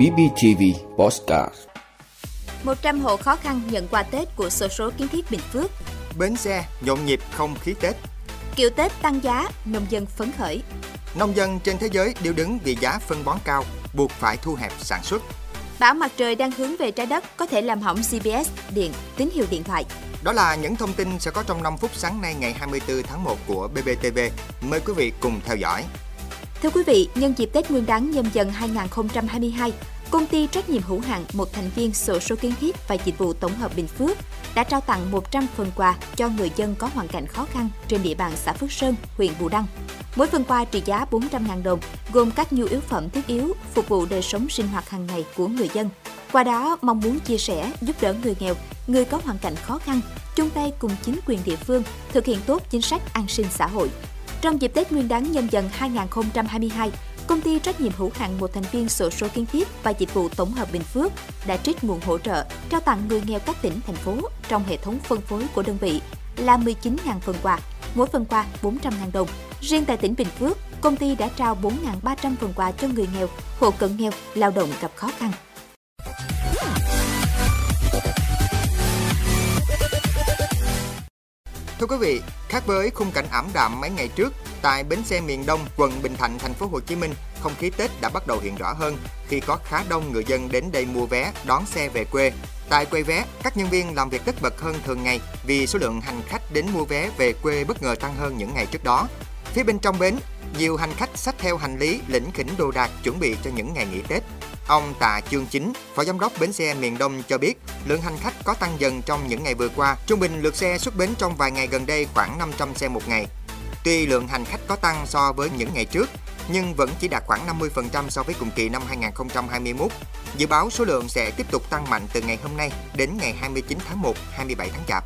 BBTV Postcard 100 hộ khó khăn nhận quà Tết của sổ số kiến thiết Bình Phước. Bến xe nhộn nhịp không khí Tết. Kiệu Tết tăng giá, nông dân phấn khởi. Nông dân trên thế giới đều đứng vì giá phân bón cao, buộc phải thu hẹp sản xuất. Bão mặt trời đang hướng về trái đất có thể làm hỏng GPS, điện, tín hiệu điện thoại. Đó là những thông tin sẽ có trong 5 phút sáng nay ngày 24 tháng 1 của BBTV. Mời quý vị cùng theo dõi. Thưa quý vị, nhân dịp Tết Nguyên đán nhâm dần 2022, công ty trách nhiệm hữu hạn một thành viên sổ số kiến thiết và dịch vụ tổng hợp Bình Phước đã trao tặng 100 phần quà cho người dân có hoàn cảnh khó khăn trên địa bàn xã Phước Sơn, huyện Bù Đăng. Mỗi phần quà trị giá 400.000 đồng, gồm các nhu yếu phẩm thiết yếu phục vụ đời sống sinh hoạt hàng ngày của người dân. Qua đó, mong muốn chia sẻ, giúp đỡ người nghèo, người có hoàn cảnh khó khăn, chung tay cùng chính quyền địa phương thực hiện tốt chính sách an sinh xã hội. Trong dịp Tết Nguyên đán nhâm dần 2022, công ty trách nhiệm hữu hạn một thành viên sổ số kiến thiết và dịch vụ tổng hợp Bình Phước đã trích nguồn hỗ trợ trao tặng người nghèo các tỉnh, thành phố trong hệ thống phân phối của đơn vị là 19.000 phần quà, mỗi phần quà 400.000 đồng. Riêng tại tỉnh Bình Phước, công ty đã trao 4.300 phần quà cho người nghèo, hộ cận nghèo, lao động gặp khó khăn. Thưa quý vị, khác với khung cảnh ảm đạm mấy ngày trước, tại bến xe miền Đông, quận Bình Thạnh, thành phố Hồ Chí Minh, không khí Tết đã bắt đầu hiện rõ hơn khi có khá đông người dân đến đây mua vé đón xe về quê. Tại quầy vé, các nhân viên làm việc tất bật hơn thường ngày vì số lượng hành khách đến mua vé về quê bất ngờ tăng hơn những ngày trước đó. Phía bên trong bến, nhiều hành khách xách theo hành lý, lĩnh khỉnh đồ đạc chuẩn bị cho những ngày nghỉ Tết. Ông Tạ Chương Chính, Phó Giám đốc Bến xe miền Đông cho biết, lượng hành khách có tăng dần trong những ngày vừa qua. Trung bình lượt xe xuất bến trong vài ngày gần đây khoảng 500 xe một ngày. Tuy lượng hành khách có tăng so với những ngày trước, nhưng vẫn chỉ đạt khoảng 50% so với cùng kỳ năm 2021. Dự báo số lượng sẽ tiếp tục tăng mạnh từ ngày hôm nay đến ngày 29 tháng 1, 27 tháng Chạp.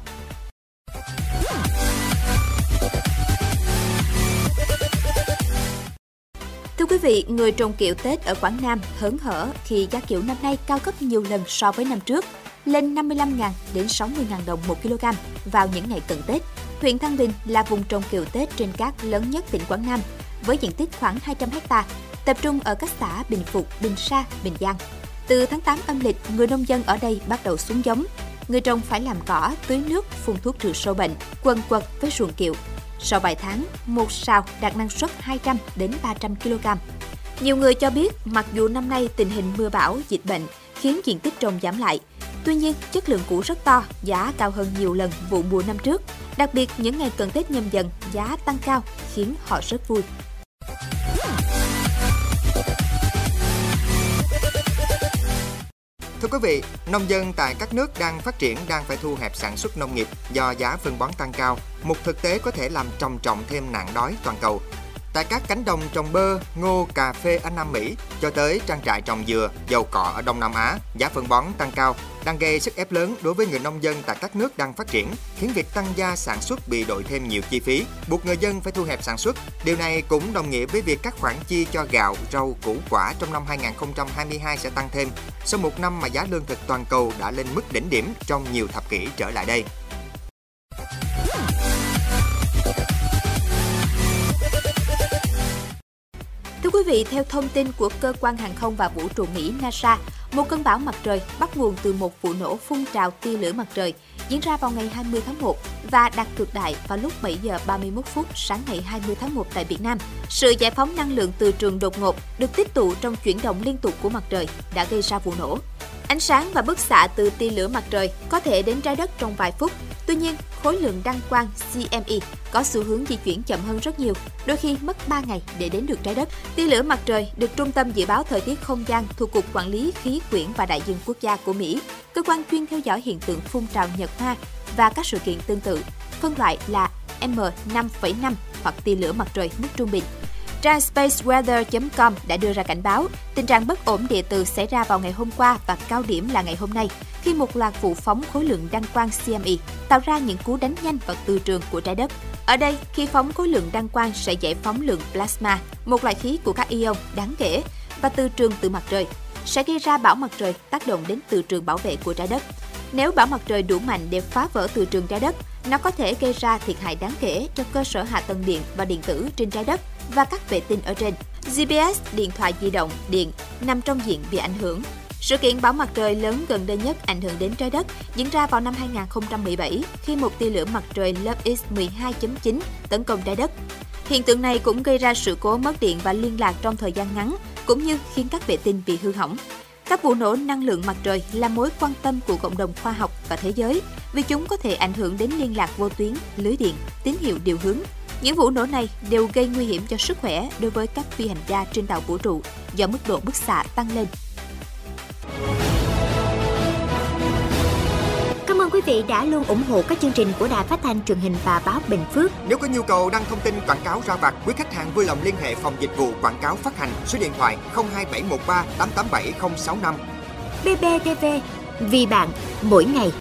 Thưa quý vị, người trồng kiệu Tết ở Quảng Nam hớn hở khi giá kiệu năm nay cao gấp nhiều lần so với năm trước, lên 55.000 đến 60.000 đồng 1 kg vào những ngày cận Tết. Huyện Thăng Bình là vùng trồng kiệu Tết trên cát lớn nhất tỉnh Quảng Nam, với diện tích khoảng 200 ha, tập trung ở các xã Bình Phục, Bình Sa, Bình Giang. Từ tháng 8 âm lịch, người nông dân ở đây bắt đầu xuống giống. Người trồng phải làm cỏ, tưới nước, phun thuốc trừ sâu bệnh, quần quật với ruộng kiệu. Sau vài tháng, một sào đạt năng suất 200 đến 300 kg. Nhiều người cho biết, mặc dù năm nay tình hình mưa bão, dịch bệnh khiến diện tích trồng giảm lại, tuy nhiên chất lượng củ rất to, giá cao hơn nhiều lần vụ mùa năm trước. Đặc biệt những ngày cận Tết nhâm dần, giá tăng cao khiến họ rất vui. Thưa quý vị, nông dân tại các nước đang phát triển đang phải thu hẹp sản xuất nông nghiệp do giá phân bón tăng cao, một thực tế có thể làm trầm trọng thêm nạn đói toàn cầu. Tại các cánh đồng trồng bơ, ngô, cà phê ở Nam Mỹ cho tới trang trại trồng dừa, dầu cọ ở Đông Nam Á, giá phân bón tăng cao đang gây sức ép lớn đối với người nông dân tại các nước đang phát triển, khiến việc tăng gia sản xuất bị đội thêm nhiều chi phí, buộc người dân phải thu hẹp sản xuất. Điều này cũng đồng nghĩa với việc các khoản chi cho gạo, rau, củ quả trong năm 2022 sẽ tăng thêm, sau một năm mà giá lương thực toàn cầu đã lên mức đỉnh điểm trong nhiều thập kỷ trở lại đây. Quý vị, theo thông tin của cơ quan hàng không và vũ trụ Mỹ NASA, một cơn bão mặt trời bắt nguồn từ một vụ nổ phun trào tia lửa mặt trời diễn ra vào ngày 20 tháng 1 và đạt cực đại vào lúc 7 giờ 31 phút sáng ngày 20 tháng 1 tại Việt Nam. Sự giải phóng năng lượng từ trường đột ngột được tích tụ trong chuyển động liên tục của mặt trời đã gây ra vụ nổ. Ánh sáng và bức xạ từ tia lửa mặt trời có thể đến trái đất trong vài phút. Tuy nhiên, khối lượng đăng quang CME có xu hướng di chuyển chậm hơn rất nhiều, đôi khi mất 3 ngày để đến được trái đất. Tia lửa mặt trời được Trung tâm Dự báo Thời tiết Không gian thuộc Cục Quản lý Khí quyển và Đại dương Quốc gia của Mỹ, cơ quan chuyên theo dõi hiện tượng phun trào nhật hoa và các sự kiện tương tự, phân loại là M5,5 hoặc tia lửa mặt trời mức trung bình. Trang spaceweather.com đã đưa ra cảnh báo tình trạng bất ổn địa từ xảy ra vào ngày hôm qua và cao điểm là ngày hôm nay khi một loạt vụ phóng khối lượng đăng quang CME tạo ra những cú đánh nhanh vào từ trường của trái đất. Ở đây, khi phóng khối lượng đăng quang sẽ giải phóng lượng plasma, một loại khí của các ion đáng kể, và từ trường từ mặt trời, sẽ gây ra bão mặt trời tác động đến từ trường bảo vệ của trái đất. Nếu bão mặt trời đủ mạnh để phá vỡ từ trường trái đất, nó có thể gây ra thiệt hại đáng kể cho cơ sở hạ tầng điện và điện tử trên trái đất và các vệ tinh ở trên. GPS, điện thoại di động, điện nằm trong diện bị ảnh hưởng. Sự kiện bão mặt trời lớn gần đây nhất ảnh hưởng đến trái đất diễn ra vào năm 2017 khi một tia lửa mặt trời lớp X12.9 tấn công trái đất. Hiện tượng này cũng gây ra sự cố mất điện và liên lạc trong thời gian ngắn, cũng như khiến các vệ tinh bị hư hỏng. Các vụ nổ năng lượng mặt trời là mối quan tâm của cộng đồng khoa học và thế giới vì chúng có thể ảnh hưởng đến liên lạc vô tuyến, lưới điện, tín hiệu điều hướng. Những vụ nổ này đều gây nguy hiểm cho sức khỏe đối với các phi hành gia trên tàu vũ trụ do mức độ bức xạ tăng lên Cảm ơn quý vị đã luôn ủng hộ các chương trình của Đài Phát thanh truyền hình và báo Bình Phước. Nếu có nhu cầu đăng thông tin quảng cáo ra vặt, quý khách hàng vui lòng liên hệ phòng dịch vụ quảng cáo phát hành số điện thoại 02713 887065. BBTV, vì bạn, mỗi ngày.